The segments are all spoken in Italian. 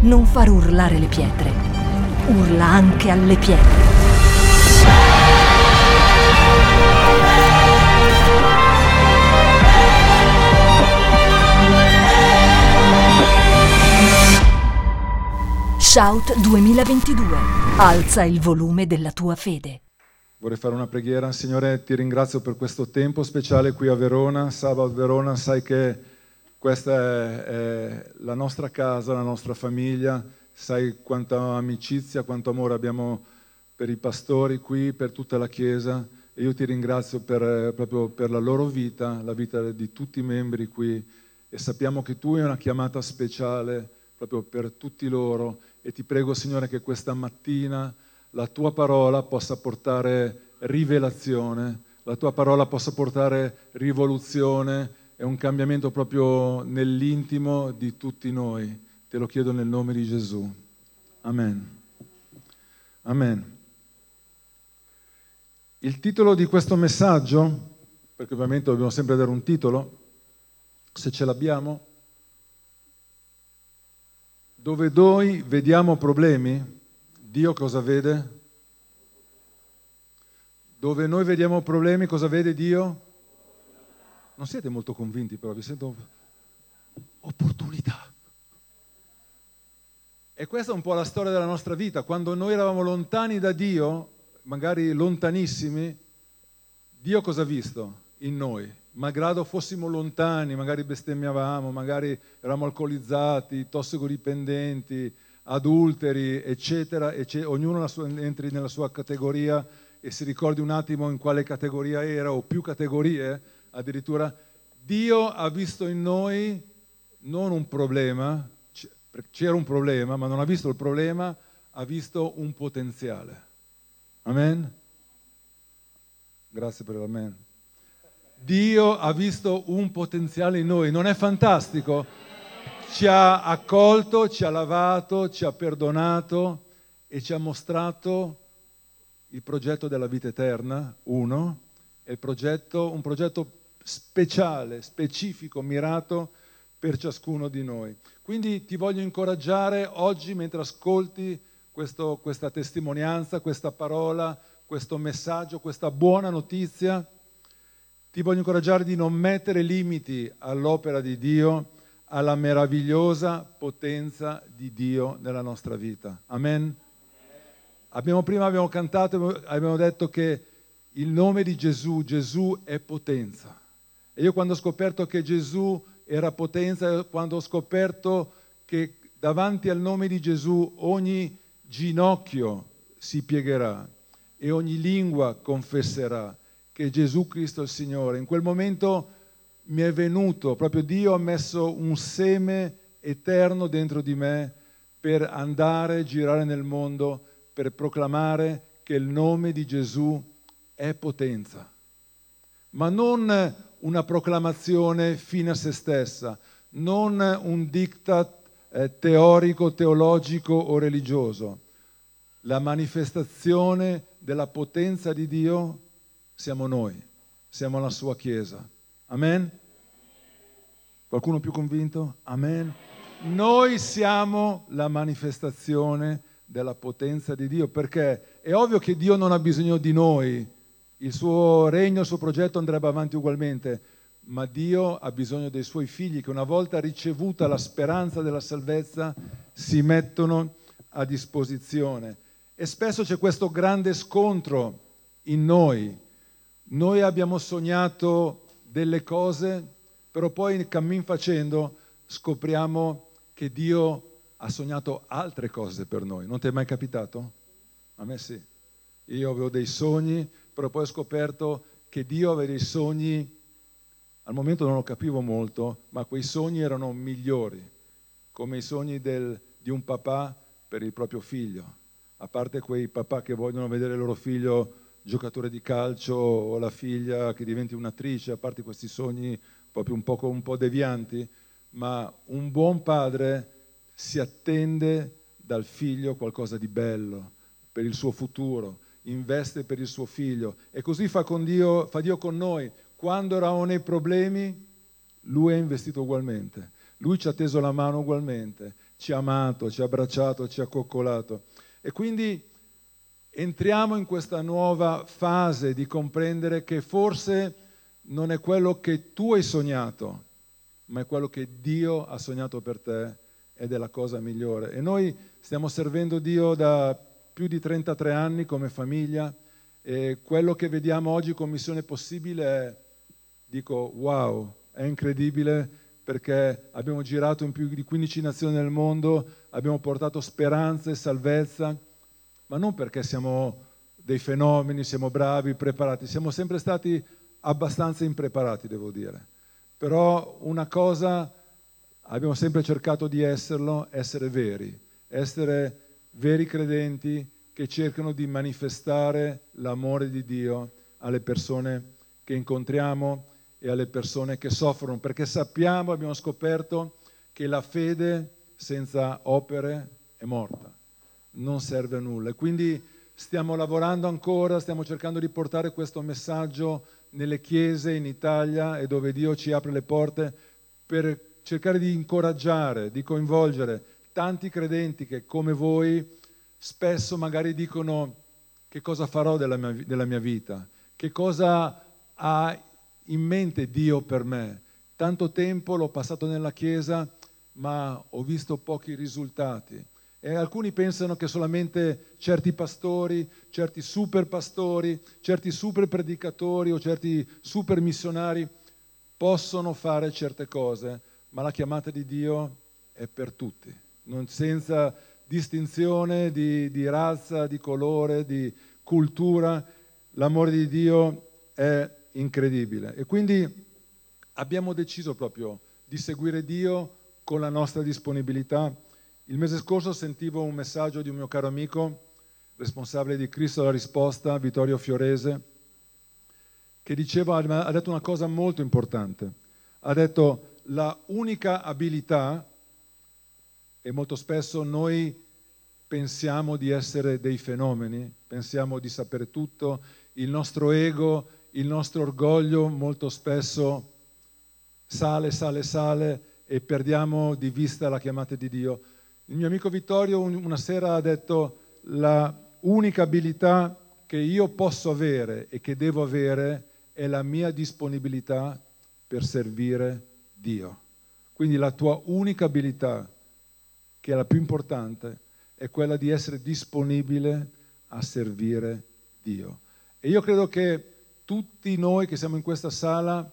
non far urlare le pietre, urla anche alle pietre. Shout 2022. Alza il volume della tua fede. Vorrei fare una preghiera. Signore, ti ringrazio per questo tempo speciale qui a Verona, Sabato Verona. Sai che questa è, è, la nostra casa, la nostra famiglia. Sai quanta amicizia, quanto amore abbiamo per i pastori qui, per tutta la Chiesa. E io ti ringrazio per, proprio per la loro vita, la vita di tutti i membri qui. E sappiamo che tu hai una chiamata speciale proprio per tutti loro e ti prego Signore che questa mattina la tua parola possa portare rivelazione, la tua parola possa portare rivoluzione e un cambiamento proprio nell'intimo di tutti noi. Te lo chiedo nel nome di Gesù. Amen. Amen. Il titolo di questo messaggio, perché ovviamente dobbiamo sempre dare un titolo, se ce l'abbiamo, dove noi vediamo problemi, Dio cosa vede? Dove noi vediamo problemi, cosa vede Dio? Non siete molto convinti però, vi sento opportunità. E questa è un po' la storia della nostra vita. Quando noi eravamo lontani da Dio, magari lontanissimi, Dio cosa ha visto in noi? malgrado fossimo lontani, magari bestemmiavamo, magari eravamo alcolizzati, tossicodipendenti, adulteri, eccetera, eccetera. ognuno sua, entri nella sua categoria e si ricordi un attimo in quale categoria era o più categorie addirittura, Dio ha visto in noi non un problema, c'era un problema, ma non ha visto il problema, ha visto un potenziale. Amen? Grazie per l'amen. Dio ha visto un potenziale in noi, non è fantastico? Ci ha accolto, ci ha lavato, ci ha perdonato e ci ha mostrato il progetto della vita eterna, uno, e progetto, un progetto speciale, specifico, mirato per ciascuno di noi. Quindi ti voglio incoraggiare oggi mentre ascolti questo, questa testimonianza, questa parola, questo messaggio, questa buona notizia ti voglio incoraggiare di non mettere limiti all'opera di Dio, alla meravigliosa potenza di Dio nella nostra vita. Amen? Abbiamo, prima abbiamo cantato, abbiamo detto che il nome di Gesù, Gesù è potenza. E io quando ho scoperto che Gesù era potenza, quando ho scoperto che davanti al nome di Gesù ogni ginocchio si piegherà e ogni lingua confesserà che Gesù Cristo è il Signore. In quel momento mi è venuto, proprio Dio ha messo un seme eterno dentro di me per andare, girare nel mondo, per proclamare che il nome di Gesù è potenza. Ma non una proclamazione fine a se stessa, non un diktat eh, teorico, teologico o religioso. La manifestazione della potenza di Dio siamo noi, siamo la sua Chiesa. Amen? Qualcuno più convinto? Amen? Noi siamo la manifestazione della potenza di Dio, perché è ovvio che Dio non ha bisogno di noi, il suo regno, il suo progetto andrebbe avanti ugualmente, ma Dio ha bisogno dei suoi figli che una volta ricevuta la speranza della salvezza si mettono a disposizione. E spesso c'è questo grande scontro in noi noi abbiamo sognato delle cose, però poi cammin facendo scopriamo che Dio ha sognato altre cose per noi. Non ti è mai capitato? A me sì. Io avevo dei sogni, però poi ho scoperto che Dio aveva dei sogni, al momento non lo capivo molto, ma quei sogni erano migliori, come i sogni del, di un papà per il proprio figlio. A parte quei papà che vogliono vedere il loro figlio giocatore di calcio o la figlia che diventi un'attrice, a parte questi sogni proprio un po', un po devianti, ma un buon padre si attende dal figlio qualcosa di bello per il suo futuro, investe per il suo figlio e così fa, Dio, fa Dio con noi. Quando eravamo nei problemi, lui ha investito ugualmente, lui ci ha teso la mano ugualmente ci ha amato, ci ha abbracciato, ci ha coccolato. E quindi entriamo in questa nuova fase di comprendere che forse non è quello che tu hai sognato, ma è quello che Dio ha sognato per te ed è la cosa migliore. E noi stiamo servendo Dio da più di 33 anni come famiglia e quello che vediamo oggi con Missione Possibile è, dico, wow, è incredibile perché abbiamo girato in più di 15 nazioni nel mondo, abbiamo portato speranza e salvezza, ma non perché siamo dei fenomeni, siamo bravi, preparati, siamo sempre stati abbastanza impreparati, devo dire. Però una cosa abbiamo sempre cercato di esserlo, essere veri, essere veri credenti che cercano di manifestare l'amore di Dio alle persone che incontriamo e alle persone che soffrono, perché sappiamo, abbiamo scoperto che la fede senza opere è morta, non serve a nulla. Quindi stiamo lavorando ancora, stiamo cercando di portare questo messaggio nelle chiese in Italia e dove Dio ci apre le porte per cercare di incoraggiare, di coinvolgere tanti credenti che come voi spesso magari dicono che cosa farò della mia, della mia vita, che cosa ha in mente Dio per me. Tanto tempo l'ho passato nella Chiesa, ma ho visto pochi risultati. E alcuni pensano che solamente certi pastori, certi super pastori, certi super predicatori o certi super missionari possono fare certe cose, ma la chiamata di Dio è per tutti, non senza distinzione di, di razza, di colore, di cultura. L'amore di Dio è incredibile. E quindi abbiamo deciso proprio di seguire Dio con la nostra disponibilità. Il mese scorso sentivo un messaggio di un mio caro amico, responsabile di Cristo la risposta, Vittorio Fiorese, che diceva, ha detto una cosa molto importante. Ha detto la unica abilità, e molto spesso noi pensiamo di essere dei fenomeni, pensiamo di sapere tutto, il nostro ego il nostro orgoglio molto spesso sale, sale, sale e perdiamo di vista la chiamata di Dio. Il mio amico Vittorio una sera ha detto la unica abilità che io posso avere e che devo avere è la mia disponibilità per servire Dio. Quindi la tua unica abilità, che è la più importante, è quella di essere disponibile a servire Dio. E io credo che tutti noi che siamo in questa sala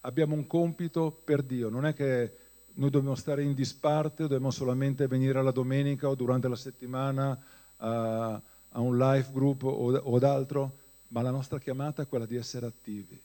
abbiamo un compito per Dio, non è che noi dobbiamo stare in disparte, dobbiamo solamente venire alla domenica o durante la settimana a, a un life group o, o d'altro, ma la nostra chiamata è quella di essere attivi,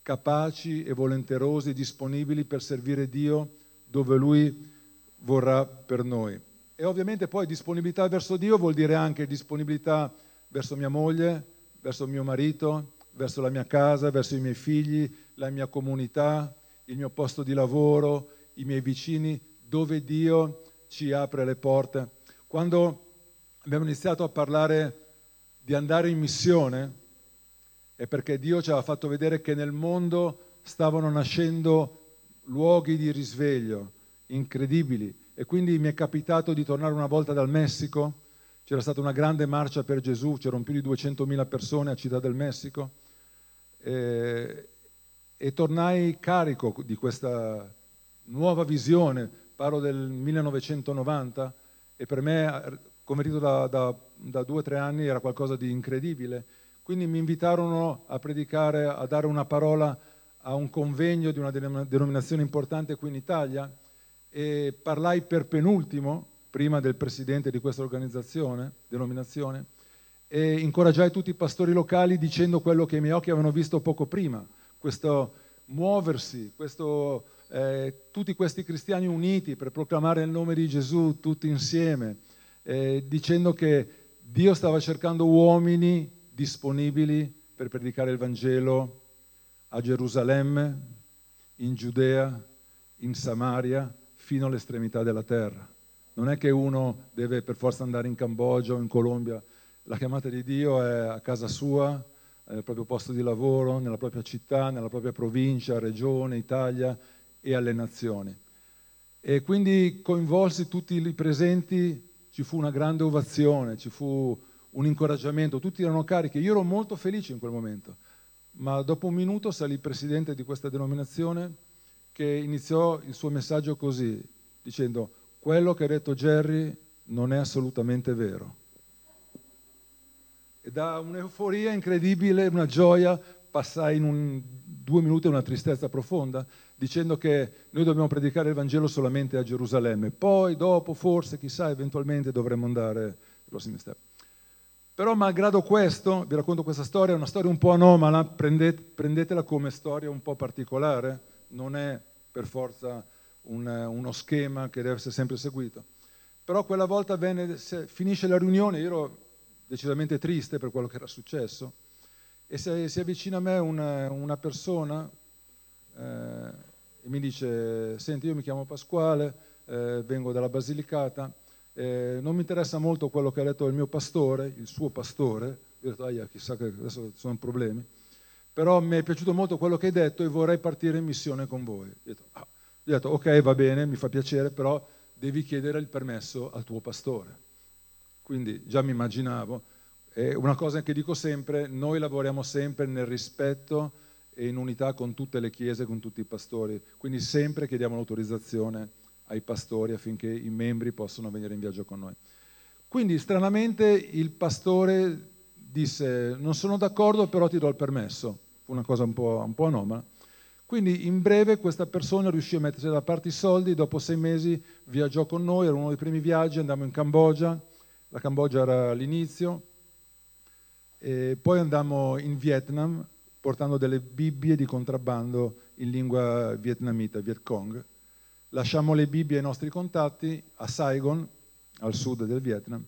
capaci e volenterosi, disponibili per servire Dio dove Lui vorrà per noi. E ovviamente poi disponibilità verso Dio vuol dire anche disponibilità verso mia moglie, verso mio marito, verso la mia casa, verso i miei figli, la mia comunità, il mio posto di lavoro, i miei vicini, dove Dio ci apre le porte. Quando abbiamo iniziato a parlare di andare in missione, è perché Dio ci aveva fatto vedere che nel mondo stavano nascendo luoghi di risveglio incredibili. E quindi mi è capitato di tornare una volta dal Messico, c'era stata una grande marcia per Gesù, c'erano più di 200.000 persone a Città del Messico eh, e tornai carico di questa nuova visione, parlo del 1990 e per me convertito da, da, da due o tre anni era qualcosa di incredibile. Quindi mi invitarono a predicare, a dare una parola a un convegno di una denominazione importante qui in Italia e parlai per penultimo, prima del presidente di questa organizzazione, denominazione, e incoraggiai tutti i pastori locali dicendo quello che i miei occhi avevano visto poco prima, questo muoversi, questo, eh, tutti questi cristiani uniti per proclamare il nome di Gesù tutti insieme, eh, dicendo che Dio stava cercando uomini disponibili per predicare il Vangelo a Gerusalemme, in Giudea, in Samaria, fino all'estremità della terra. Non è che uno deve per forza andare in Cambogia o in Colombia la chiamata di Dio è a casa sua, nel proprio posto di lavoro, nella propria città, nella propria provincia, regione, Italia e alle nazioni. E quindi coinvolsi tutti i presenti, ci fu una grande ovazione, ci fu un incoraggiamento, tutti erano carichi. Io ero molto felice in quel momento, ma dopo un minuto salì il presidente di questa denominazione che iniziò il suo messaggio così, dicendo quello che ha detto Jerry non è assolutamente vero. E da un'euforia incredibile, una gioia, passai in un, due minuti una tristezza profonda, dicendo che noi dobbiamo predicare il Vangelo solamente a Gerusalemme. Poi, dopo, forse, chissà, eventualmente dovremmo andare ai prossimi step. Però, malgrado questo, vi racconto questa storia, è una storia un po' anomala, prendete, prendetela come storia un po' particolare, non è per forza un, uno schema che deve essere sempre seguito. Però quella volta venne, finisce la riunione, io ero decisamente triste per quello che era successo, e si, si avvicina a me una, una persona eh, e mi dice, senti io mi chiamo Pasquale, eh, vengo dalla Basilicata, eh, non mi interessa molto quello che ha detto il mio pastore, il suo pastore, io ho detto, aia, chissà che adesso sono problemi, però mi è piaciuto molto quello che hai detto e vorrei partire in missione con voi. Ho detto, ah. Io ho detto ok, va bene, mi fa piacere, però devi chiedere il permesso al tuo pastore. Quindi già mi immaginavo. E una cosa che dico sempre, noi lavoriamo sempre nel rispetto e in unità con tutte le chiese, con tutti i pastori. Quindi sempre chiediamo l'autorizzazione ai pastori affinché i membri possano venire in viaggio con noi. Quindi stranamente il pastore disse non sono d'accordo però ti do il permesso. Una cosa un po', un po anomala. Quindi in breve questa persona riuscì a mettersi da parte i soldi, dopo sei mesi viaggiò con noi, era uno dei primi viaggi, andammo in Cambogia, la Cambogia era all'inizio, e poi andammo in Vietnam portando delle Bibbie di contrabbando in lingua vietnamita, Viet Cong. Lasciamo le Bibbie ai nostri contatti a Saigon, al sud del Vietnam,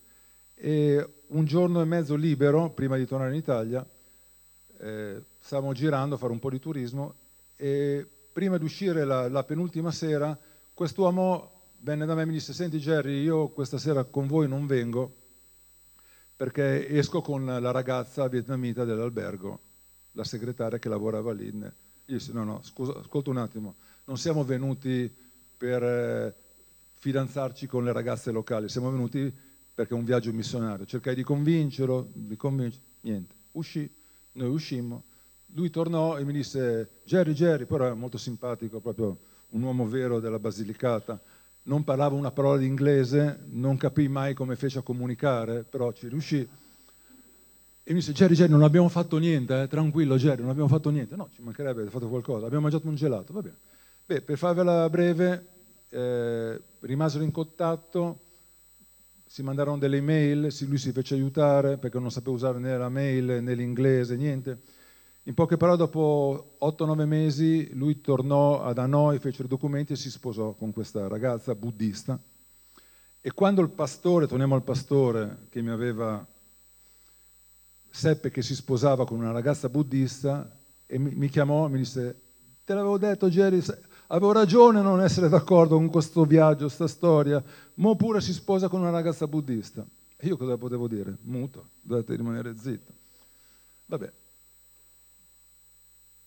e un giorno e mezzo libero, prima di tornare in Italia, eh, stavamo girando a fare un po' di turismo e prima di uscire la, la penultima sera, quest'uomo venne da me e mi disse, senti Jerry, io questa sera con voi non vengo perché esco con la ragazza vietnamita dell'albergo, la segretaria che lavorava lì. Io disse, no, no, scusa, ascolta un attimo, non siamo venuti per eh, fidanzarci con le ragazze locali, siamo venuti perché è un viaggio missionario. Cercai di convincerlo, di convincere, niente. Uscì, noi uscimmo, lui tornò e mi disse, Jerry, Jerry, però era molto simpatico, proprio un uomo vero della Basilicata, non parlava una parola di inglese, non capì mai come fece a comunicare, però ci riuscì. E mi disse, Jerry, Jerry, non abbiamo fatto niente, eh? tranquillo Jerry, non abbiamo fatto niente. No, ci mancherebbe, avete fatto qualcosa, abbiamo mangiato un gelato, va bene. Beh, per farvela breve, eh, rimasero in contatto, si mandarono delle email, lui si fece aiutare perché non sapeva usare né la mail né l'inglese, niente in poche parole, dopo 8-9 mesi, lui tornò ad Hanoi, fece i documenti e si sposò con questa ragazza buddista. E quando il pastore, torniamo al pastore, che mi aveva, seppe che si sposava con una ragazza buddista, e mi, chiamò e mi disse, te l'avevo detto Jerry, avevo ragione a non essere d'accordo con questo viaggio, questa storia, ma oppure si sposa con una ragazza buddista. E io cosa potevo dire? Muto, dovete rimanere zitto. Vabbè,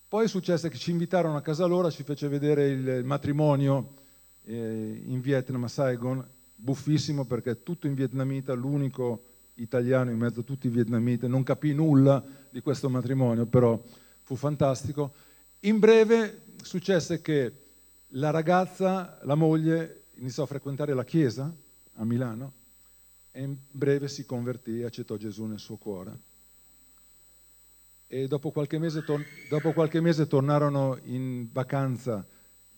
poi successe che ci invitarono a casa loro, ci fece vedere il matrimonio eh, in Vietnam, a Saigon, buffissimo perché tutto in vietnamita, l'unico italiano in mezzo a tutti i vietnamiti, non capì nulla di questo matrimonio, però fu fantastico. In breve successe che la ragazza, la moglie, iniziò a frequentare la chiesa a Milano e in breve si convertì e accettò Gesù nel suo cuore e dopo qualche, mese, dopo qualche mese tornarono in vacanza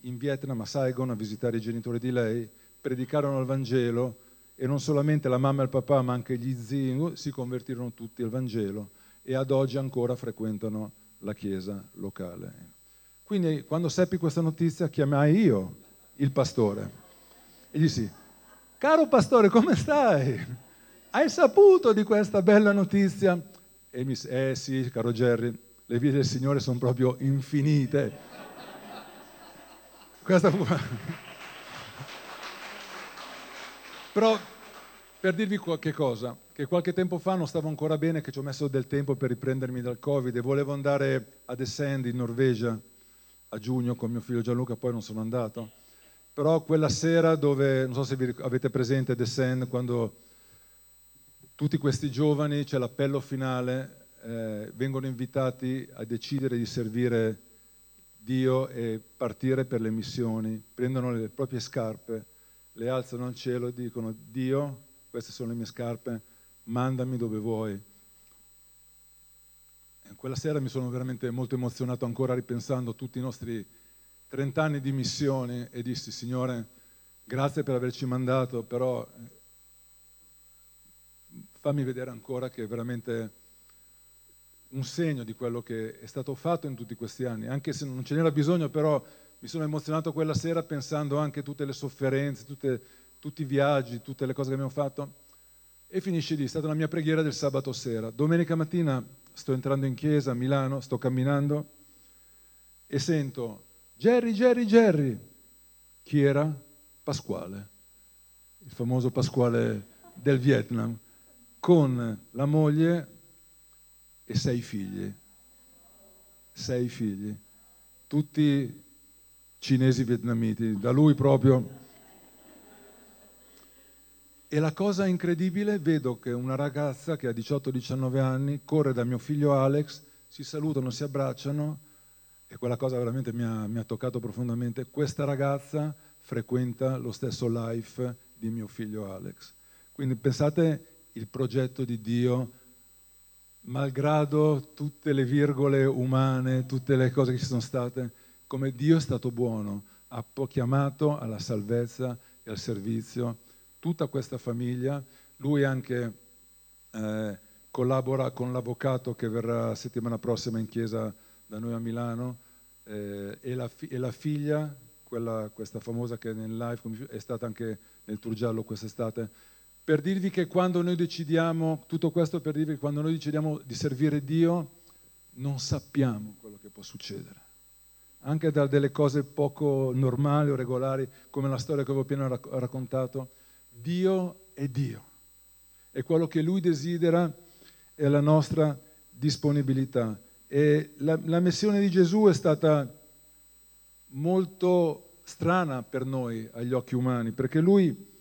in Vietnam, a Saigon, a visitare i genitori di lei, predicarono il Vangelo e non solamente la mamma e il papà, ma anche gli zii si convertirono tutti al Vangelo e ad oggi ancora frequentano la chiesa locale. Quindi quando seppi questa notizia chiamai io il pastore e gli dissi, caro pastore, come stai? Hai saputo di questa bella notizia? E mi disse, eh sì, caro Jerry, le vie del Signore sono proprio infinite. Questa fu... Però per dirvi qualche cosa, che qualche tempo fa non stavo ancora bene, che ci ho messo del tempo per riprendermi dal Covid e volevo andare ad Essend in Norvegia a giugno con mio figlio Gianluca, poi non sono andato. però quella sera dove, non so se vi avete presente The Sand, quando tutti questi giovani, c'è l'appello finale, eh, vengono invitati a decidere di servire Dio e partire per le missioni, prendono le proprie scarpe, le alzano al cielo e dicono Dio, queste sono le mie scarpe, mandami dove vuoi. E quella sera mi sono veramente molto emozionato ancora ripensando a tutti i nostri 30 anni di missione e dissi Signore, grazie per averci mandato, però fammi vedere ancora che è veramente un segno di quello che è stato fatto in tutti questi anni, anche se non ce n'era bisogno, però mi sono emozionato quella sera pensando anche a tutte le sofferenze, tutte, tutti i viaggi, tutte le cose che abbiamo fatto. E finisce lì, è stata la mia preghiera del sabato sera. Domenica mattina sto entrando in chiesa a Milano, sto camminando e sento Jerry, Jerry, Jerry. Chi era? Pasquale, il famoso Pasquale del Vietnam, con la moglie e sei figli. Sei figli, tutti cinesi vietnamiti, da lui proprio. E la cosa incredibile, vedo che una ragazza che ha 18-19 anni corre da mio figlio Alex, si salutano, si abbracciano e quella cosa veramente mi ha, mi ha toccato profondamente. Questa ragazza frequenta lo stesso life di mio figlio Alex. Quindi pensate il progetto di Dio malgrado tutte le virgole umane, tutte le cose che ci sono state, come Dio è stato buono, ha chiamato alla salvezza e al servizio tutta questa famiglia. Lui anche eh, collabora con l'avvocato che verrà settimana prossima in chiesa da noi a Milano eh, e, la fi- e, la figlia, quella, questa famosa che è nel live, è stata anche nel Tour Giallo quest'estate, per dirvi che quando noi decidiamo, tutto questo per dirvi che quando noi decidiamo di servire Dio, non sappiamo quello che può succedere. Anche da delle cose poco normali o regolari, come la storia che avevo appena raccontato, Dio è Dio. E quello che Lui desidera è la nostra disponibilità. E la, la missione di Gesù è stata molto strana per noi agli occhi umani, perché Lui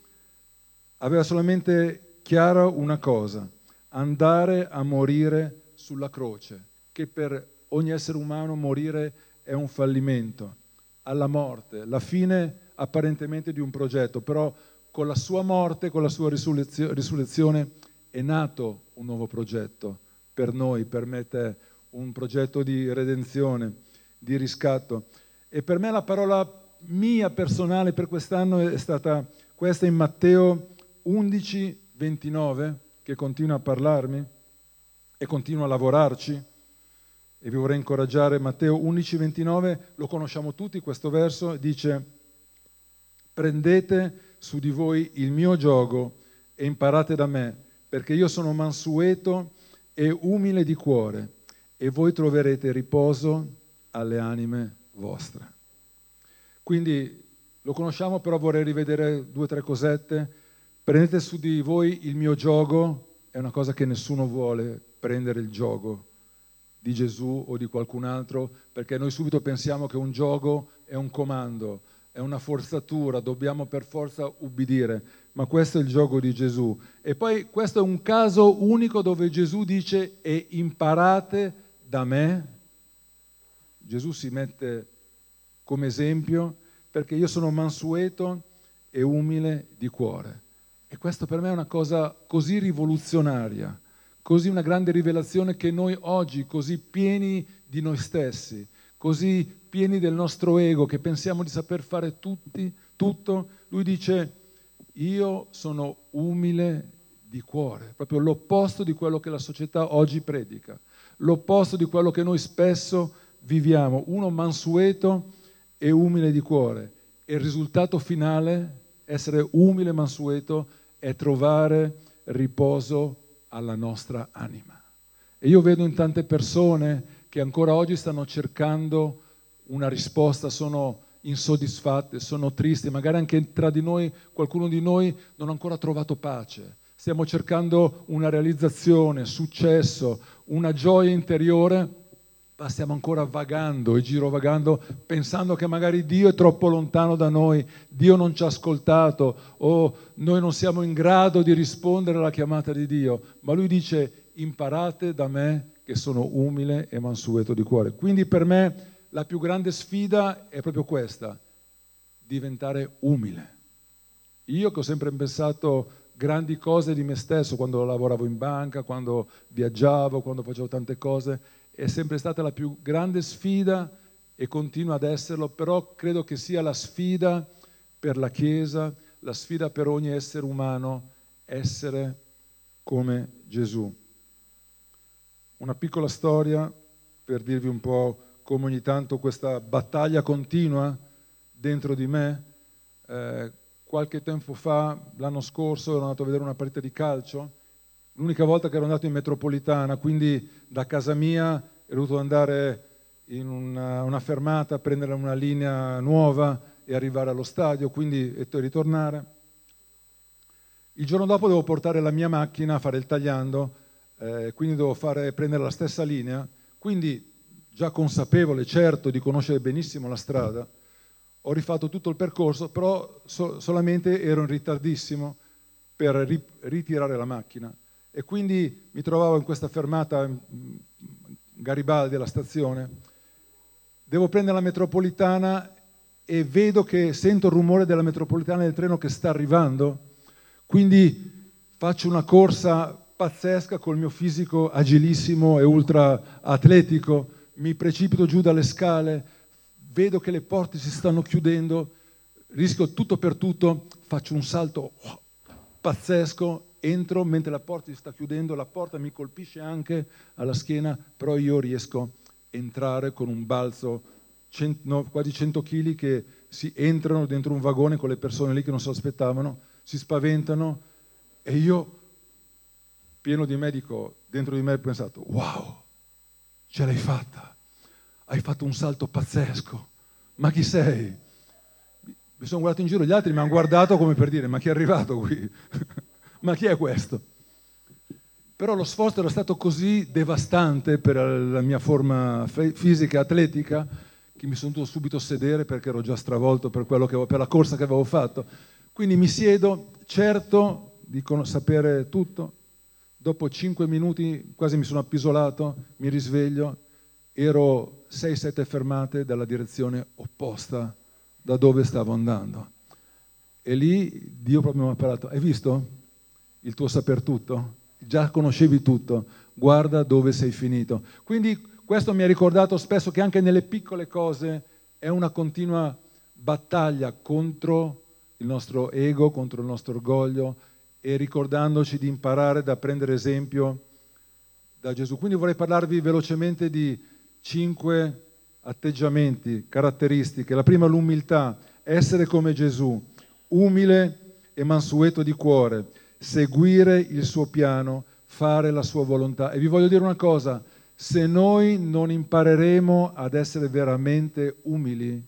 aveva solamente chiara una cosa, andare a morire sulla croce, che per ogni essere umano morire è un fallimento, alla morte, la fine apparentemente di un progetto, però con la sua morte, con la sua risurrezione è nato un nuovo progetto per noi, per me te, un progetto di redenzione, di riscatto. E per me la parola mia personale per quest'anno è stata questa in Matteo 11, 29, che continua a parlarmi e continua a lavorarci. E vi vorrei incoraggiare, Matteo 11, 29, lo conosciamo tutti questo verso, dice, prendete su di voi il mio gioco e imparate da me, perché io sono mansueto e umile di cuore, e voi troverete riposo alle anime vostre. Quindi lo conosciamo, però vorrei rivedere due o tre cosette Prendete su di voi il mio gioco, è una cosa che nessuno vuole, prendere il gioco di Gesù o di qualcun altro, perché noi subito pensiamo che un gioco è un comando, è una forzatura, dobbiamo per forza ubbidire, ma questo è il gioco di Gesù. E poi questo è un caso unico dove Gesù dice e imparate da me. Gesù si mette come esempio perché io sono mansueto e umile di cuore. E questo per me è una cosa così rivoluzionaria, così una grande rivelazione che noi oggi, così pieni di noi stessi, così pieni del nostro ego, che pensiamo di saper fare tutti, tutto, lui dice, io sono umile di cuore, proprio l'opposto di quello che la società oggi predica, l'opposto di quello che noi spesso viviamo, uno mansueto e umile di cuore. E il risultato finale essere umile e mansueto è trovare riposo alla nostra anima. E io vedo in tante persone che ancora oggi stanno cercando una risposta, sono insoddisfatte, sono tristi, magari anche tra di noi qualcuno di noi non ha ancora trovato pace. Stiamo cercando una realizzazione, successo, una gioia interiore stiamo ancora vagando e girovagando pensando che magari Dio è troppo lontano da noi, Dio non ci ha ascoltato o noi non siamo in grado di rispondere alla chiamata di Dio. Ma lui dice imparate da me che sono umile e mansueto di cuore. Quindi per me la più grande sfida è proprio questa, diventare umile. Io che ho sempre pensato grandi cose di me stesso quando lavoravo in banca, quando viaggiavo, quando facevo tante cose, è sempre stata la più grande sfida e continua ad esserlo, però credo che sia la sfida per la Chiesa, la sfida per ogni essere umano, essere come Gesù. Una piccola storia per dirvi un po' come ogni tanto questa battaglia continua dentro di me. Eh, qualche tempo fa, l'anno scorso, ero andato a vedere una partita di calcio l'unica volta che ero andato in metropolitana, quindi da casa mia ero dovuto andare in una, una fermata, prendere una linea nuova e arrivare allo stadio, quindi e ritornare. Il giorno dopo devo portare la mia macchina a fare il tagliando, eh, quindi devo fare, prendere la stessa linea, quindi già consapevole, certo, di conoscere benissimo la strada, ho rifatto tutto il percorso, però so, solamente ero in ritardissimo per ri, ritirare la macchina e quindi mi trovavo in questa fermata Garibaldi alla stazione. Devo prendere la metropolitana e vedo che sento il rumore della metropolitana del treno che sta arrivando, quindi faccio una corsa pazzesca col mio fisico agilissimo e ultra atletico, mi precipito giù dalle scale, vedo che le porte si stanno chiudendo, rischio tutto per tutto, faccio un salto pazzesco entro mentre la porta si sta chiudendo, la porta mi colpisce anche alla schiena, però io riesco a entrare con un balzo cent, no, quasi 100 kg che si entrano dentro un vagone con le persone lì che non si aspettavano, si spaventano e io, pieno di medico, dentro di me ho pensato, wow, ce l'hai fatta, hai fatto un salto pazzesco, ma chi sei? Mi sono guardato in giro, gli altri mi hanno guardato come per dire, ma chi è arrivato qui? ma chi è questo? Però lo sforzo era stato così devastante per la mia forma fisica atletica che mi sono dovuto subito sedere perché ero già stravolto per, che, per la corsa che avevo fatto. Quindi mi siedo, certo di sapere tutto. Dopo cinque minuti quasi mi sono appisolato, mi risveglio, ero 6-7 fermate dalla direzione opposta da dove stavo andando. E lì Dio proprio mi ha parlato, hai visto? Il tuo saper tutto, già conoscevi tutto, guarda dove sei finito. Quindi questo mi ha ricordato spesso che anche nelle piccole cose è una continua battaglia contro il nostro ego, contro il nostro orgoglio e ricordandoci di imparare da prendere esempio da Gesù. Quindi vorrei parlarvi velocemente di cinque atteggiamenti, caratteristiche. La prima l'umiltà, essere come Gesù, umile e mansueto di cuore seguire il suo piano, fare la sua volontà. E vi voglio dire una cosa, se noi non impareremo ad essere veramente umili,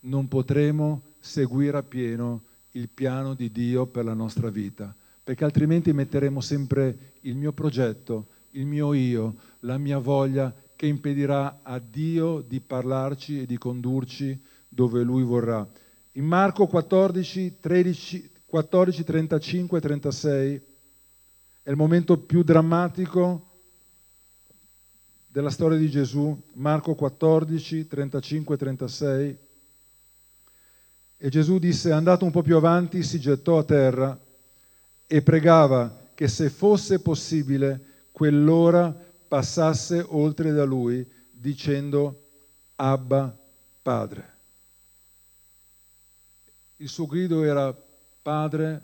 non potremo seguire appieno il piano di Dio per la nostra vita, perché altrimenti metteremo sempre il mio progetto, il mio io, la mia voglia che impedirà a Dio di parlarci e di condurci dove Lui vorrà. In Marco 14, 13, 14, 35 e 36 è il momento più drammatico della storia di Gesù, Marco 14, 35 e 36. E Gesù disse, andato un po' più avanti, si gettò a terra e pregava che se fosse possibile quell'ora passasse oltre da lui, dicendo, Abba, Padre. Il suo grido era Padre,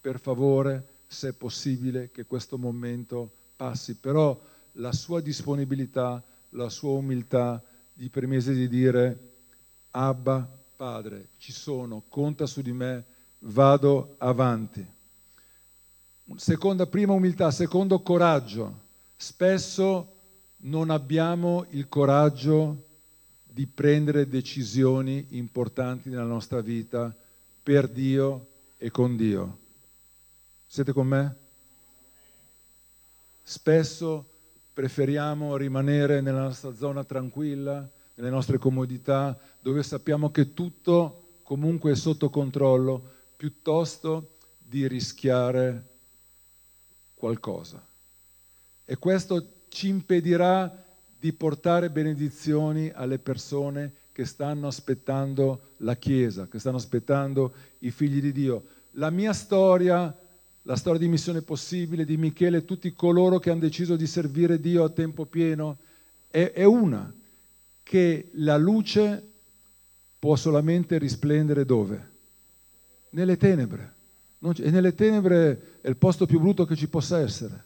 per favore, se è possibile, che questo momento passi. Però la sua disponibilità, la sua umiltà gli permise di dire, Abba, Padre, ci sono, conta su di me, vado avanti. Seconda, prima umiltà, secondo coraggio. Spesso non abbiamo il coraggio di prendere decisioni importanti nella nostra vita per Dio e con Dio. Siete con me? Spesso preferiamo rimanere nella nostra zona tranquilla, nelle nostre comodità, dove sappiamo che tutto comunque è sotto controllo, piuttosto di rischiare qualcosa. E questo ci impedirà di portare benedizioni alle persone che stanno aspettando la Chiesa, che stanno aspettando i figli di Dio. La mia storia, la storia di missione possibile di Michele e tutti coloro che hanno deciso di servire Dio a tempo pieno è, è una, che la luce può solamente risplendere dove? Nelle tenebre. E nelle tenebre è il posto più brutto che ci possa essere.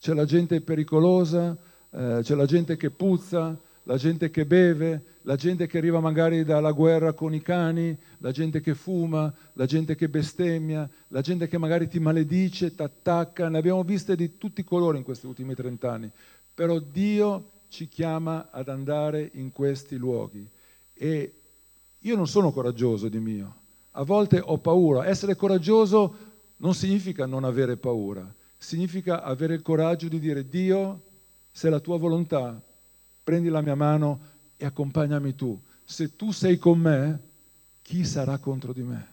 C'è la gente pericolosa, eh, c'è la gente che puzza, la gente che beve, la gente che arriva magari dalla guerra con i cani, la gente che fuma, la gente che bestemmia, la gente che magari ti maledice, ti attacca. Ne abbiamo viste di tutti i colori in questi ultimi trent'anni. Però Dio ci chiama ad andare in questi luoghi. E io non sono coraggioso di mio. A volte ho paura. Essere coraggioso non significa non avere paura, significa avere il coraggio di dire Dio, se la tua volontà, prendi la mia mano e accompagnami tu. Se tu sei con me, chi sarà contro di me?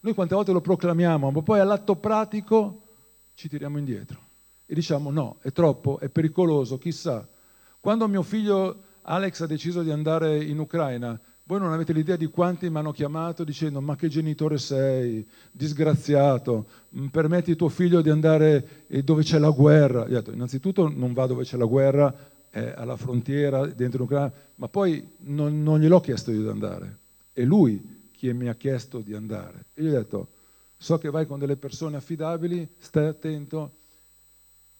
Noi quante volte lo proclamiamo, ma poi all'atto pratico ci tiriamo indietro e diciamo no, è troppo, è pericoloso, chissà. Quando mio figlio Alex ha deciso di andare in Ucraina, voi non avete l'idea di quanti mi hanno chiamato dicendo ma che genitore sei, disgraziato, mm, permetti tuo figlio di andare dove c'è la guerra. Io ho detto, innanzitutto non va dove c'è la guerra, eh, alla frontiera dentro l'Ucraina, ma poi non, non gliel'ho chiesto io di andare, è lui chi mi ha chiesto di andare. E gli ho detto, so che vai con delle persone affidabili, stai attento.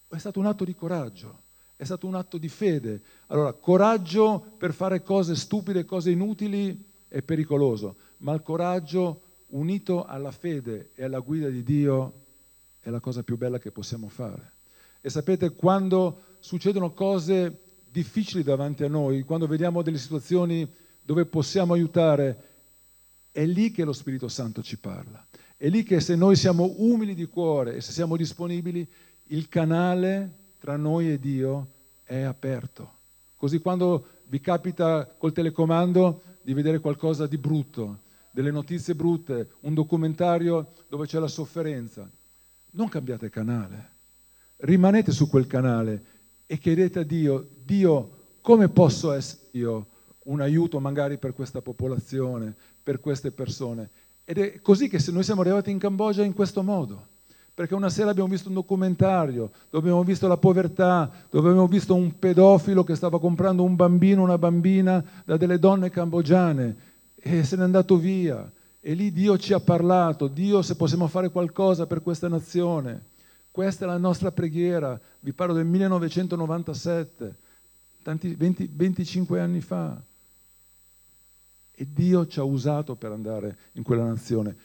È stato un atto di coraggio, è stato un atto di fede. Allora, coraggio per fare cose stupide, cose inutili è pericoloso, ma il coraggio unito alla fede e alla guida di Dio è la cosa più bella che possiamo fare. E sapete, quando succedono cose difficili davanti a noi, quando vediamo delle situazioni dove possiamo aiutare, è lì che lo Spirito Santo ci parla. È lì che se noi siamo umili di cuore e se siamo disponibili, il canale tra noi e Dio è aperto. Così quando vi capita col telecomando di vedere qualcosa di brutto, delle notizie brutte, un documentario dove c'è la sofferenza, non cambiate canale, rimanete su quel canale e chiedete a Dio, Dio, come posso essere io un aiuto magari per questa popolazione, per queste persone? Ed è così che noi siamo arrivati in Cambogia in questo modo. Perché una sera abbiamo visto un documentario dove abbiamo visto la povertà, dove abbiamo visto un pedofilo che stava comprando un bambino, una bambina da delle donne cambogiane e se n'è andato via. E lì Dio ci ha parlato, Dio se possiamo fare qualcosa per questa nazione. Questa è la nostra preghiera, vi parlo del 1997, tanti, 20, 25 anni fa. E Dio ci ha usato per andare in quella nazione,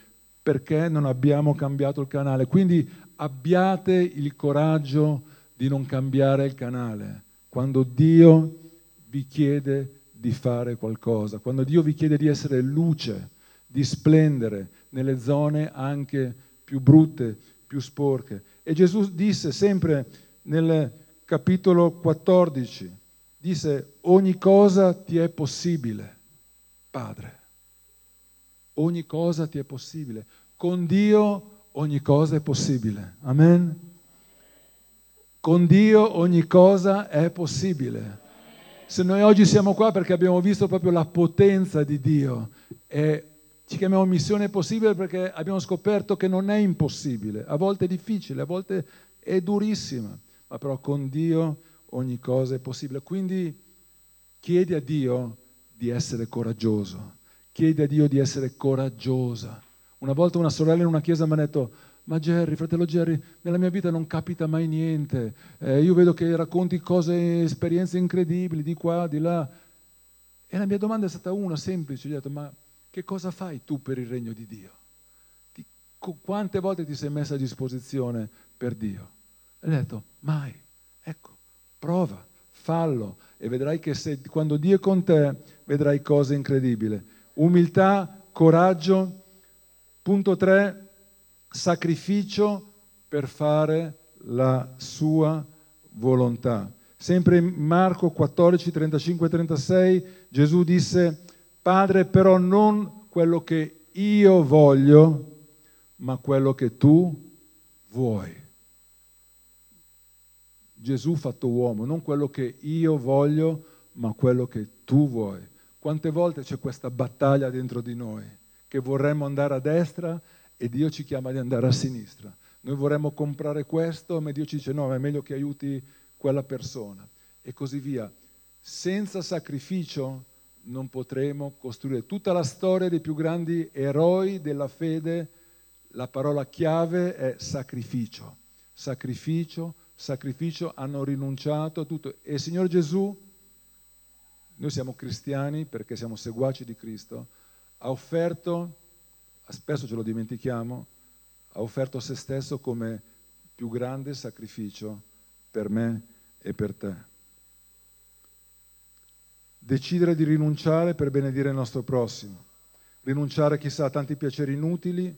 perché non abbiamo cambiato il canale. Quindi abbiate il coraggio di non cambiare il canale. Quando Dio vi chiede di fare qualcosa, quando Dio vi chiede di essere luce, di splendere nelle zone anche più brutte, più sporche. E Gesù disse sempre nel capitolo 14, disse ogni cosa ti è possibile, Padre. Ogni cosa ti è possibile. Con Dio ogni cosa è possibile. Amen. Con Dio ogni cosa è possibile. Se noi oggi siamo qua perché abbiamo visto proprio la potenza di Dio e ci chiamiamo missione possibile perché abbiamo scoperto che non è impossibile, a volte è difficile, a volte è durissima, ma però con Dio ogni cosa è possibile. Quindi chiedi a Dio di essere coraggioso, chiedi a Dio di essere coraggiosa. Una volta una sorella in una chiesa mi ha detto, ma Jerry, fratello Jerry, nella mia vita non capita mai niente, eh, io vedo che racconti cose, esperienze incredibili di qua, di là. E la mia domanda è stata una semplice, gli ho detto, ma che cosa fai tu per il regno di Dio? Ti, quante volte ti sei messa a disposizione per Dio? E hai detto, mai. Ecco, prova, fallo e vedrai che se, quando Dio è con te vedrai cose incredibili. Umiltà, coraggio. Punto 3, sacrificio per fare la sua volontà. Sempre in Marco 14, 35 36 Gesù disse, Padre però non quello che io voglio, ma quello che tu vuoi. Gesù fatto uomo, non quello che io voglio, ma quello che tu vuoi. Quante volte c'è questa battaglia dentro di noi, che vorremmo andare a destra e Dio ci chiama di andare a sinistra. Noi vorremmo comprare questo, ma Dio ci dice no, è meglio che aiuti quella persona. E così via. Senza sacrificio non potremo costruire tutta la storia dei più grandi eroi della fede. La parola chiave è sacrificio. Sacrificio, sacrificio, hanno rinunciato a tutto. E Signore Gesù, noi siamo cristiani perché siamo seguaci di Cristo, ha offerto, spesso ce lo dimentichiamo, ha offerto se stesso come più grande sacrificio per me e per te. Decidere di rinunciare per benedire il nostro prossimo, rinunciare chissà a tanti piaceri inutili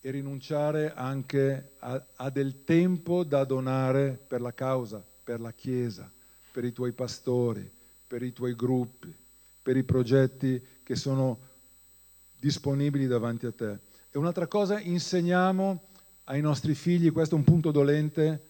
e rinunciare anche a, a del tempo da donare per la causa, per la Chiesa, per i tuoi pastori, per i tuoi gruppi, per i progetti che sono disponibili davanti a te. E un'altra cosa, insegniamo ai nostri figli, questo è un punto dolente,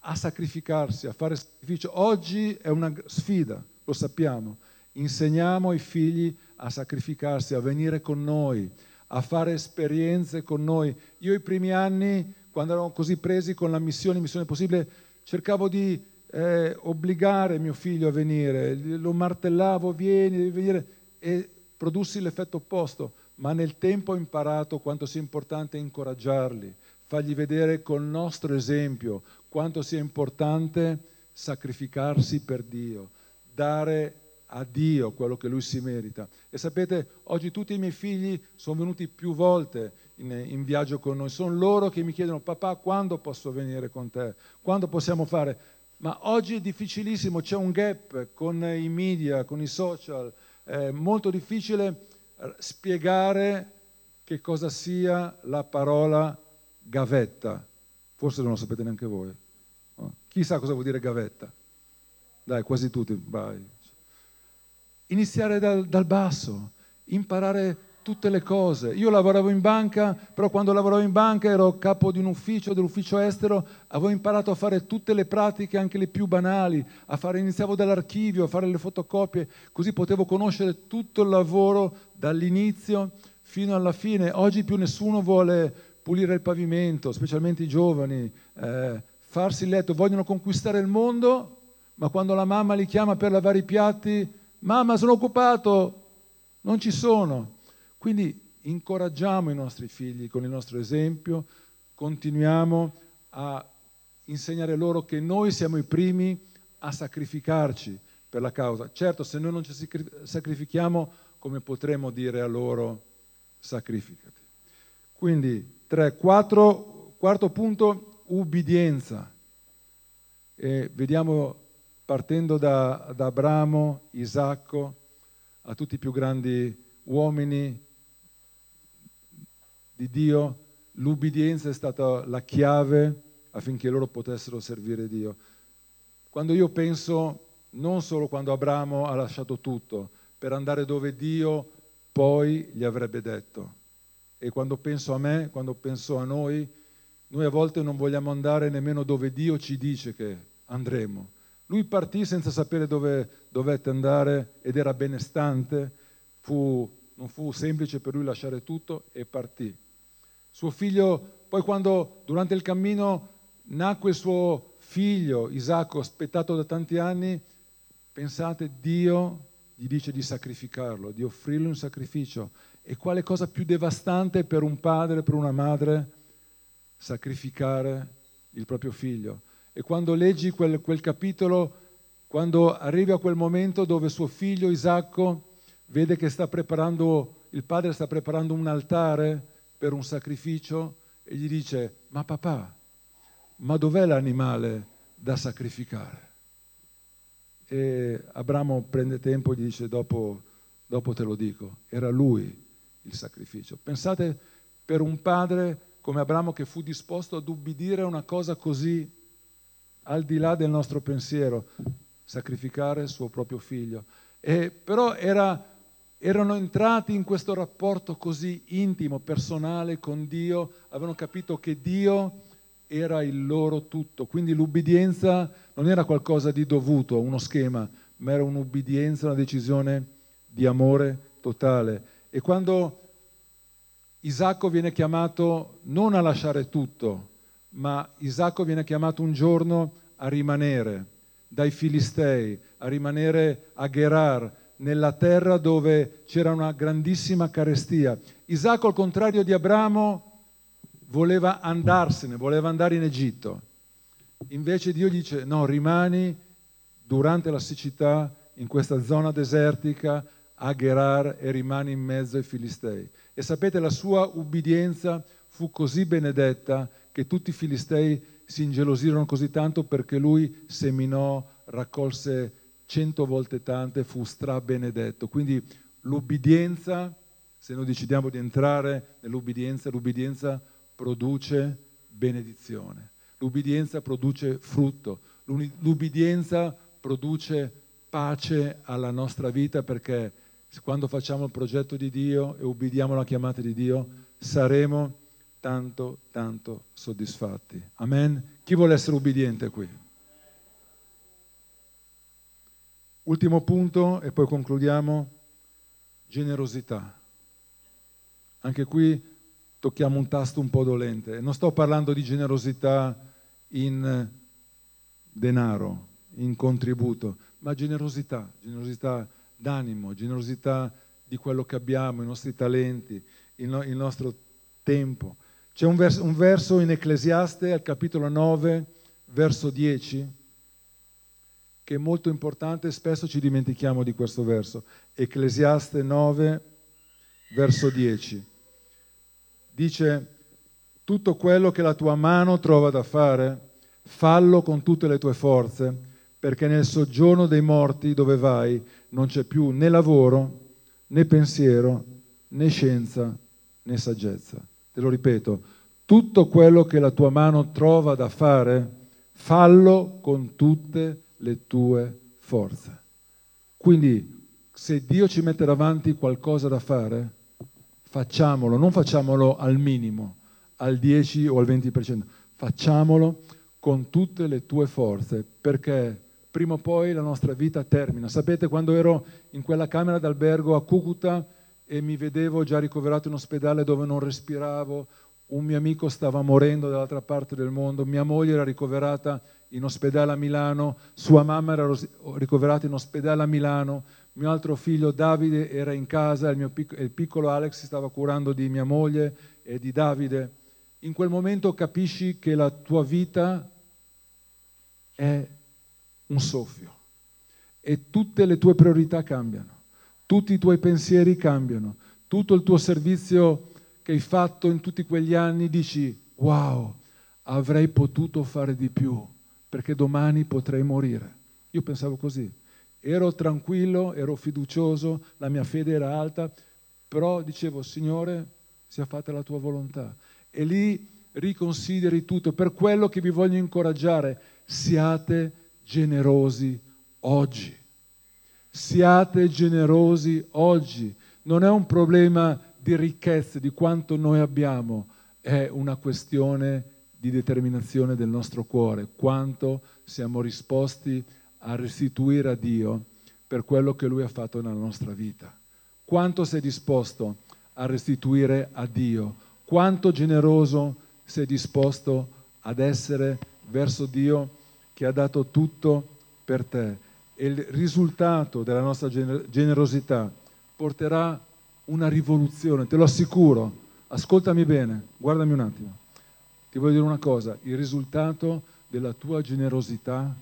a sacrificarsi, a fare sacrificio. Oggi è una sfida, lo sappiamo. Insegniamo ai figli a sacrificarsi, a venire con noi, a fare esperienze con noi. Io i primi anni, quando eravamo così presi con la missione, missione possibile, cercavo di eh, obbligare mio figlio a venire, lo martellavo, vieni, devi venire, e produssi l'effetto opposto, ma nel tempo ho imparato quanto sia importante incoraggiarli, fargli vedere col nostro esempio quanto sia importante sacrificarsi per Dio, dare a Dio quello che lui si merita. E sapete, oggi tutti i miei figli sono venuti più volte in, in, viaggio con noi, sono loro che mi chiedono papà quando posso venire con te, quando possiamo fare ma oggi è difficilissimo, c'è un gap con i media, con i social, è molto difficile eh, spiegare che cosa sia la parola gavetta. Forse non lo sapete neanche voi. Chi sa cosa vuol dire gavetta? Dai, quasi tutti, vai. Iniziare dal, dal basso, imparare tutte le cose. Io lavoravo in banca, però quando lavoravo in banca ero capo di un ufficio, dell'ufficio estero, avevo imparato a fare tutte le pratiche, anche le più banali, a fare, iniziavo dall'archivio, a fare le fotocopie, così potevo conoscere tutto il lavoro dall'inizio fino alla fine. Oggi più nessuno vuole pulire il pavimento, specialmente i giovani, eh, farsi il letto, vogliono conquistare il mondo, ma quando la mamma li chiama per lavare i piatti, mamma sono occupato, non ci sono. Quindi incoraggiamo i nostri figli con il nostro esempio, continuiamo a insegnare loro che noi siamo i primi a sacrificarci per la causa. Certo, se noi non ci sacrifichiamo, come potremo dire a loro sacrificati? Quindi, tre, quattro, quarto punto, ubbidienza. E vediamo partendo da, da Abramo, Isacco, a tutti i più grandi uomini di Dio, l'ubbidienza è stata la chiave affinché loro potessero servire Dio. Quando io penso, non solo quando Abramo ha lasciato tutto, per andare dove Dio poi gli avrebbe detto. E quando penso a me, quando penso a noi, noi a volte non vogliamo andare nemmeno dove Dio ci dice che andremo. Lui partì senza sapere dove dovette andare ed era benestante, fu, non fu semplice per lui lasciare tutto e partì. Suo figlio, poi quando durante il cammino nacque suo figlio Isacco, aspettato da tanti anni, pensate, Dio gli dice di sacrificarlo, di offrirlo in sacrificio. E quale cosa più devastante per un padre, per una madre, sacrificare il proprio figlio. E quando leggi quel, quel capitolo, quando arrivi a quel momento dove suo figlio Isacco vede che sta preparando, il padre sta preparando un altare per un sacrificio e gli dice, ma papà, ma dov'è l'animale da sacrificare? E Abramo prende tempo e gli dice, dopo, dopo te lo dico, era lui il sacrificio. Pensate per un padre come Abramo che fu disposto ad ubbidire a una cosa così al di là del nostro pensiero, sacrificare il suo proprio figlio. E, però era, erano entrati in questo rapporto così intimo, personale con Dio, avevano capito che Dio era il loro tutto, quindi l'ubbidienza non era qualcosa di dovuto, uno schema, ma era un'ubbidienza, una decisione di amore totale. E quando Isacco viene chiamato non a lasciare tutto, ma Isacco viene chiamato un giorno a rimanere dai Filistei, a rimanere a Gerar, nella terra dove c'era una grandissima carestia. Isacco, al contrario di Abramo, voleva andarsene, voleva andare in Egitto. Invece Dio dice no, rimani durante la siccità in questa zona desertica a Gerar e rimani in mezzo ai Filistei. E sapete, la sua ubbidienza fu così benedetta che tutti i Filistei si ingelosirono così tanto perché lui seminò, raccolse cento volte tante, fu strabenedetto. Quindi l'ubbidienza, se noi decidiamo di entrare nell'ubbidienza, l'ubbidienza produce benedizione, l'ubbidienza produce frutto, l'ubbidienza produce pace alla nostra vita perché quando facciamo il progetto di Dio e ubbidiamo la chiamata di Dio saremo tanto, tanto soddisfatti. Amen? Chi vuole essere ubbidiente qui? Ultimo punto e poi concludiamo, generosità. Anche qui tocchiamo un tasto un po' dolente. Non sto parlando di generosità in denaro, in contributo, ma generosità, generosità d'animo, generosità di quello che abbiamo, i nostri talenti, il, no, il nostro tempo. C'è un verso, un verso in Ecclesiaste al capitolo 9, verso 10, che è molto importante e spesso ci dimentichiamo di questo verso. Ecclesiaste 9, verso 10. Dice, tutto quello che la tua mano trova da fare, fallo con tutte le tue forze, perché nel soggiorno dei morti dove vai non c'è più né lavoro, né pensiero, né scienza, né saggezza. Te lo ripeto, tutto quello che la tua mano trova da fare, fallo con tutte le tue forze. Quindi se Dio ci mette davanti qualcosa da fare, facciamolo, non facciamolo al minimo, al 10 o al 20%, facciamolo con tutte le tue forze, perché prima o poi la nostra vita termina. Sapete quando ero in quella camera d'albergo a Cucuta e mi vedevo già ricoverato in ospedale dove non respiravo, un mio amico stava morendo dall'altra parte del mondo, mia moglie era ricoverata in ospedale a Milano, sua mamma era ricoverata in ospedale a Milano, mio altro figlio Davide era in casa, il, pic- il piccolo Alex si stava curando di mia moglie e di Davide. In quel momento capisci che la tua vita è un soffio e tutte le tue priorità cambiano, tutti i tuoi pensieri cambiano, tutto il tuo servizio che hai fatto in tutti quegli anni dici wow, avrei potuto fare di più perché domani potrei morire. Io pensavo così, ero tranquillo, ero fiducioso, la mia fede era alta, però dicevo Signore sia fatta la tua volontà e lì riconsideri tutto. Per quello che vi voglio incoraggiare, siate generosi oggi. Siate generosi oggi. Non è un problema di ricchezze, di quanto noi abbiamo, è una questione di determinazione del nostro cuore, quanto siamo disposti a restituire a Dio per quello che Lui ha fatto nella nostra vita. Quanto sei disposto a restituire a Dio, quanto generoso sei disposto ad essere verso Dio che ha dato tutto per te. E il risultato della nostra generosità porterà una rivoluzione, te lo assicuro. Ascoltami bene, guardami un attimo. Ti voglio dire una cosa, il risultato della tua generosità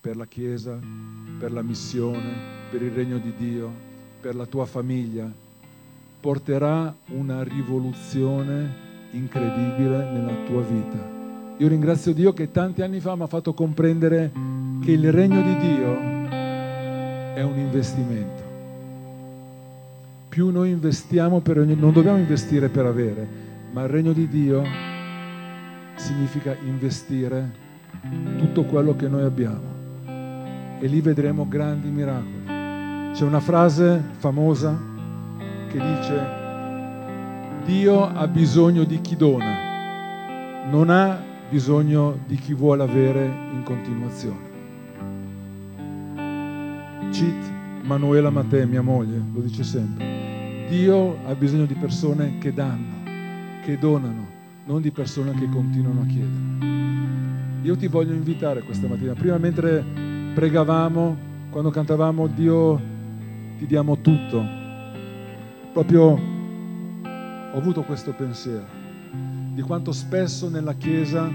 per la Chiesa, per la missione, per il regno di Dio, per la tua famiglia, porterà una rivoluzione incredibile nella tua vita. Io ringrazio Dio che tanti anni fa mi ha fatto comprendere che il regno di Dio è un investimento. Più noi investiamo per ogni... non dobbiamo investire per avere, ma il regno di Dio significa investire tutto quello che noi abbiamo e lì vedremo grandi miracoli. C'è una frase famosa che dice Dio ha bisogno di chi dona, non ha bisogno di chi vuole avere in continuazione. Cit Manuela Mattei, mia moglie, lo dice sempre. Dio ha bisogno di persone che danno, che donano, non di persone che continuano a chiedere. Io ti voglio invitare questa mattina, prima mentre pregavamo, quando cantavamo Dio ti diamo tutto, proprio ho avuto questo pensiero di quanto spesso nella Chiesa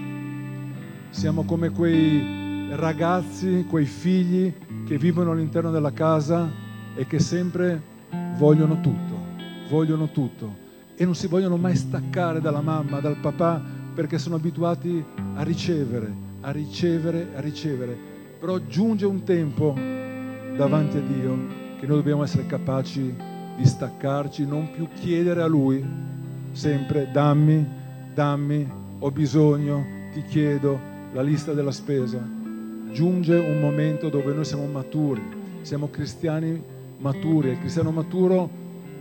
siamo come quei ragazzi, quei figli che vivono all'interno della casa e che sempre vogliono tutto, vogliono tutto e non si vogliono mai staccare dalla mamma, dal papà, perché sono abituati a ricevere, a ricevere, a ricevere. Però giunge un tempo davanti a Dio che noi dobbiamo essere capaci di staccarci, non più chiedere a Lui sempre dammi, dammi, ho bisogno, ti chiedo la lista della spesa. Giunge un momento dove noi siamo maturi, siamo cristiani maturi e il cristiano maturo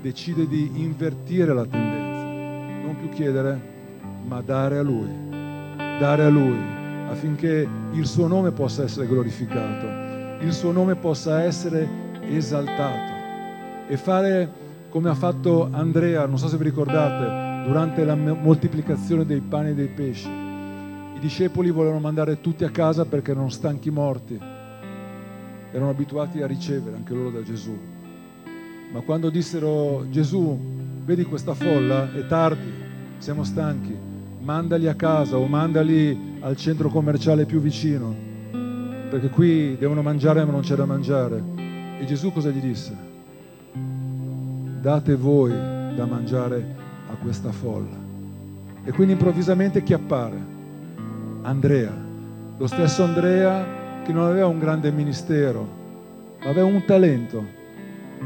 decide di invertire la tendenza, non più chiedere, ma dare a Lui, dare a Lui affinché il suo nome possa essere glorificato, il suo nome possa essere esaltato. E fare come ha fatto Andrea, non so se vi ricordate, durante la moltiplicazione dei pani e dei pesci discepoli volevano mandare tutti a casa perché erano stanchi morti, erano abituati a ricevere anche loro da Gesù. Ma quando dissero Gesù, vedi questa folla, è tardi, siamo stanchi, mandali a casa o mandali al centro commerciale più vicino, perché qui devono mangiare ma non c'è da mangiare. E Gesù cosa gli disse? Date voi da mangiare a questa folla. E quindi improvvisamente chi appare? Andrea, lo stesso Andrea che non aveva un grande ministero, ma aveva un talento,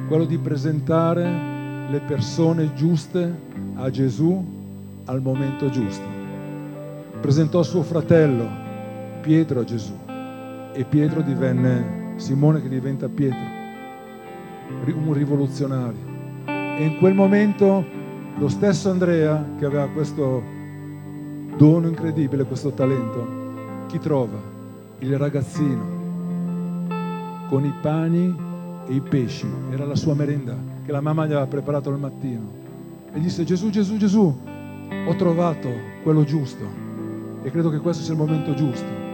quello di presentare le persone giuste a Gesù al momento giusto. Presentò suo fratello Pietro a Gesù e Pietro divenne Simone che diventa Pietro, un rivoluzionario. E in quel momento lo stesso Andrea che aveva questo dono incredibile, questo talento. Chi trova? Il ragazzino con i pani e i pesci, era la sua merenda che la mamma gli aveva preparato al mattino. E disse Gesù, Gesù, Gesù, ho trovato quello giusto e credo che questo sia il momento giusto.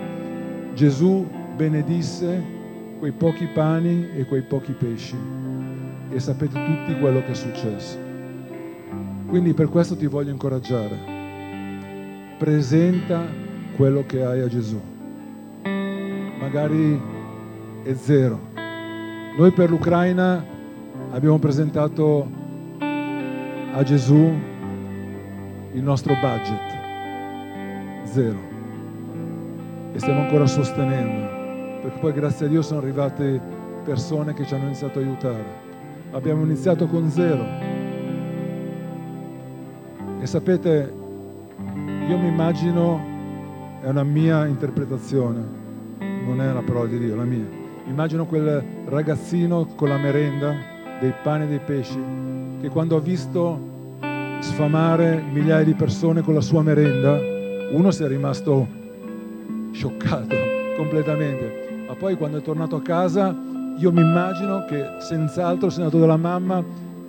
Gesù benedisse quei pochi pani e quei pochi pesci e sapete tutti quello che è successo. Quindi per questo ti voglio incoraggiare presenta quello che hai a Gesù. Magari è zero. Noi per l'Ucraina abbiamo presentato a Gesù il nostro budget. Zero. E stiamo ancora sostenendo. Perché poi grazie a Dio sono arrivate persone che ci hanno iniziato a aiutare. Abbiamo iniziato con zero. E sapete, io mi immagino, è una mia interpretazione, non è una parola di Dio, la mia. Immagino quel ragazzino con la merenda, dei pani e dei pesci, che quando ha visto sfamare migliaia di persone con la sua merenda, uno si è rimasto scioccato completamente. Ma poi quando è tornato a casa, io mi immagino che senz'altro sia andato dalla mamma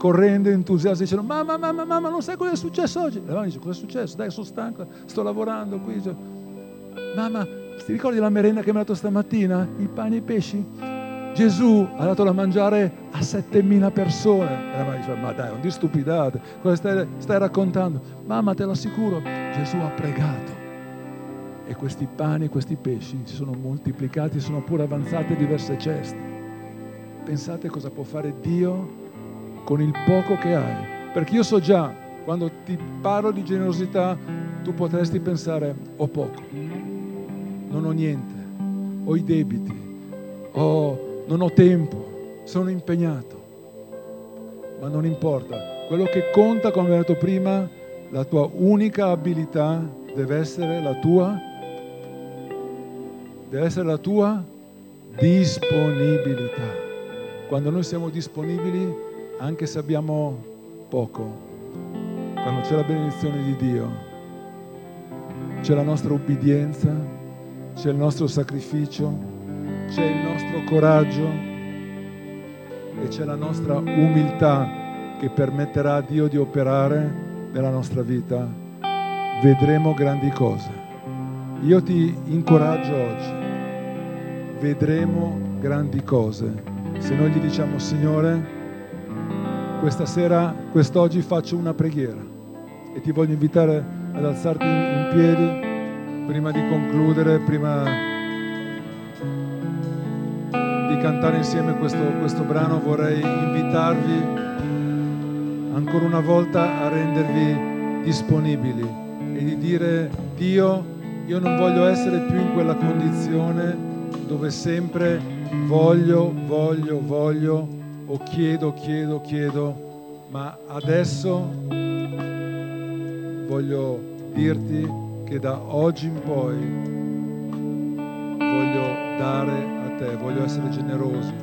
correndo entusiasta dicendo mamma, mamma, mamma, non sai cosa è successo oggi? La mamma dice cosa è successo? Dai, sono stanco, sto lavorando qui. Dice, mamma, ti ricordi la merenda che mi ha dato stamattina? I pani e i pesci? Gesù ha dato da mangiare a 7.000 persone. E la mamma dice, ma dai, non di stupidate, cosa stai, stai raccontando? Mamma, te lo assicuro, Gesù ha pregato. E questi pani e questi pesci si sono moltiplicati, sono pure avanzate diverse ceste. Pensate cosa può fare Dio con il poco che hai. Perché io so già, quando ti parlo di generosità, tu potresti pensare, ho poco, non ho niente, ho i debiti, ho, non ho tempo, sono impegnato. Ma non importa, quello che conta, come ho detto prima, la tua unica abilità deve essere la tua deve essere la tua disponibilità. Quando noi siamo disponibili, anche se abbiamo poco, quando c'è la benedizione di Dio, c'è la nostra ubbidienza, c'è il nostro sacrificio, c'è il nostro coraggio e c'è la nostra umiltà che permetterà a Dio di operare nella nostra vita, vedremo grandi cose. Io ti incoraggio oggi, vedremo grandi cose. Se noi gli diciamo Signore, questa sera, quest'oggi faccio una preghiera e ti voglio invitare ad alzarti in piedi prima di concludere, prima di cantare insieme questo, questo brano. Vorrei invitarvi ancora una volta a rendervi disponibili e di dire Dio, io non voglio essere più in quella condizione dove sempre voglio, voglio, voglio o chiedo, chiedo, chiedo, ma adesso voglio dirti che da oggi in poi voglio dare a te, voglio essere generoso,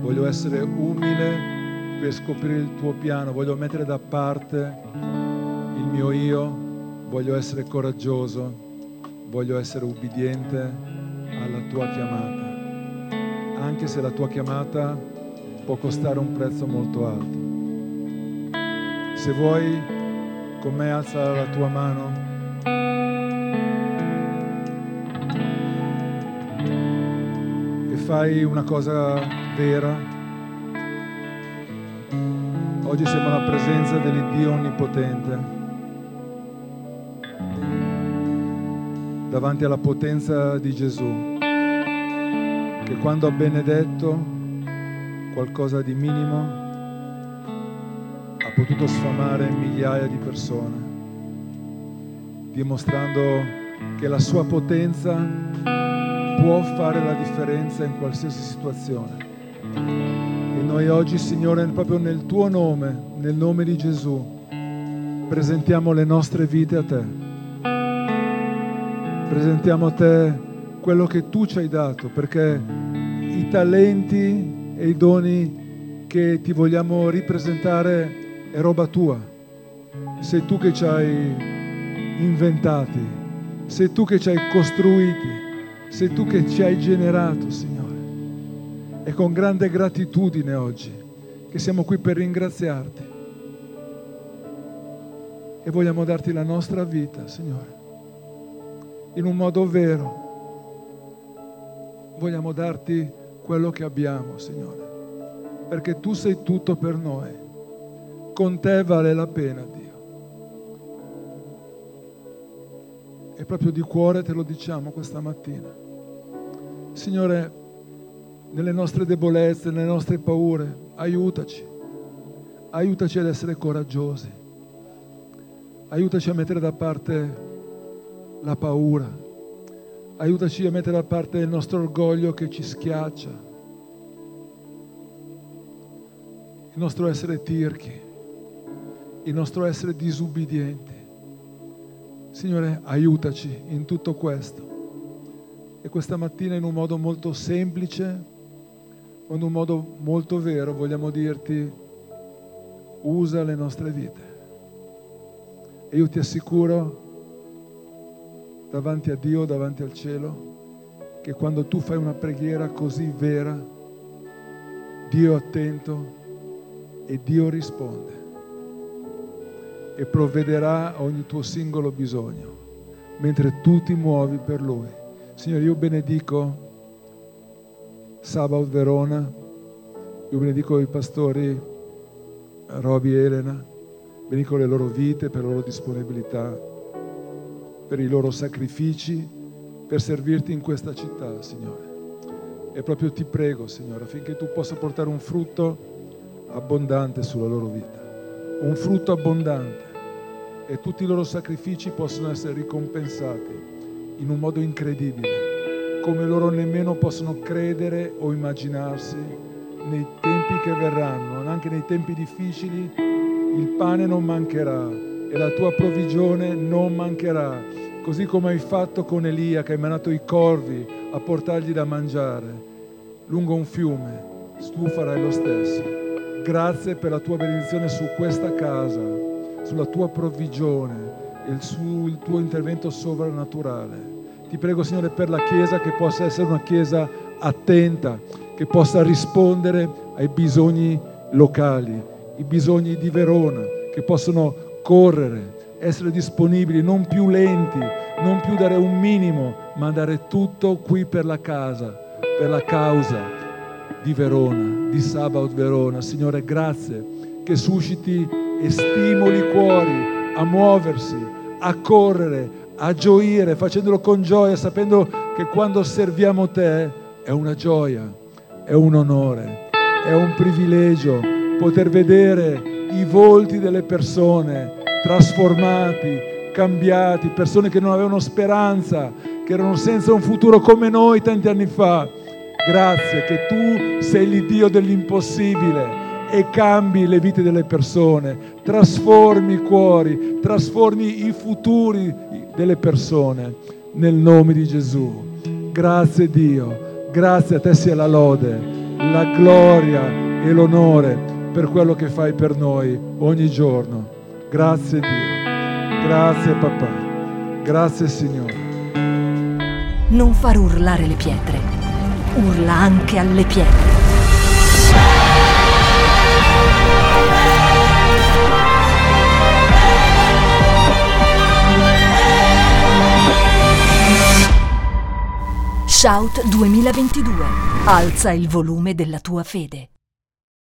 voglio essere umile per scoprire il tuo piano, voglio mettere da parte il mio io, voglio essere coraggioso, voglio essere ubbidiente alla tua chiamata, anche se la tua chiamata può costare un prezzo molto alto. Se vuoi, con me alza la tua mano. E fai una cosa vera Oggi siamo alla presenza dell'Iddio Onnipotente, davanti alla potenza di Gesù, che quando ha benedetto qualcosa di minimo ha potuto sfamare migliaia di persone, dimostrando che la sua potenza può fare la differenza in qualsiasi situazione noi oggi, Signore, proprio nel tuo nome, nel nome di Gesù, presentiamo le nostre vite a te. Presentiamo a te quello che tu ci hai dato, perché i talenti e i doni che ti vogliamo ripresentare è roba tua. Sei tu che ci hai inventati, sei tu che ci hai costruiti, sei tu che ci hai generato, Signore. E con grande gratitudine oggi che siamo qui per ringraziarti. E vogliamo darti la nostra vita, Signore, in un modo vero. Vogliamo darti quello che abbiamo, Signore, perché tu sei tutto per noi. Con te vale la pena, Dio. E proprio di cuore te lo diciamo questa mattina. Signore, nelle nostre debolezze, nelle nostre paure. Aiutaci. Aiutaci ad essere coraggiosi. Aiutaci a mettere da parte la paura. Aiutaci a mettere da parte il nostro orgoglio che ci schiaccia. Il nostro essere tirchi. Il nostro essere disubbidienti. Signore, aiutaci in tutto questo. E questa mattina in un modo molto semplice, in un modo molto vero vogliamo dirti usa le nostre vite. E io ti assicuro davanti a Dio, davanti al cielo, che quando tu fai una preghiera così vera, Dio è attento e Dio risponde e provvederà a ogni tuo singolo bisogno, mentre tu ti muovi per Lui. Signore, io benedico Sabaoth Verona, io benedico i pastori Roby e Elena, benedico le loro vite per la loro disponibilità, per i loro sacrifici, per servirti in questa città, Signore. E proprio ti prego, Signore, affinché tu possa portare un frutto abbondante sulla loro vita, un frutto abbondante. E tutti i loro sacrifici possono essere ricompensati in un modo incredibile come loro nemmeno possono credere o immaginarsi nei tempi che verranno, anche nei tempi difficili, il pane non mancherà e la tua provvigione non mancherà così come hai fatto con Elia che hai mandato i corvi a portargli da mangiare lungo un fiume, tu farai lo stesso. Grazie per la tua benedizione su questa casa, sulla tua provvigione e sul tuo intervento sovrannaturale. Ti prego Signore per la Chiesa che possa essere una Chiesa attenta, che possa rispondere ai bisogni locali, i bisogni di Verona, che possono correre, essere disponibili, non più lenti, non più dare un minimo, ma dare tutto qui per la casa, per la causa di Verona, di Sabaoth Verona. Signore, grazie che susciti e stimoli i cuori a muoversi, a correre, a gioire, facendolo con gioia, sapendo che quando serviamo te è una gioia, è un onore, è un privilegio poter vedere i volti delle persone trasformati, cambiati, persone che non avevano speranza, che erano senza un futuro come noi tanti anni fa. Grazie che tu sei l'Iddio dell'impossibile e cambi le vite delle persone, trasformi i cuori, trasformi i futuri delle persone nel nome di Gesù. Grazie Dio, grazie a te sia la lode, la gloria e l'onore per quello che fai per noi ogni giorno. Grazie Dio, grazie papà, grazie Signore. Non far urlare le pietre, urla anche alle pietre. Shout 2022. Alza il volume della tua fede.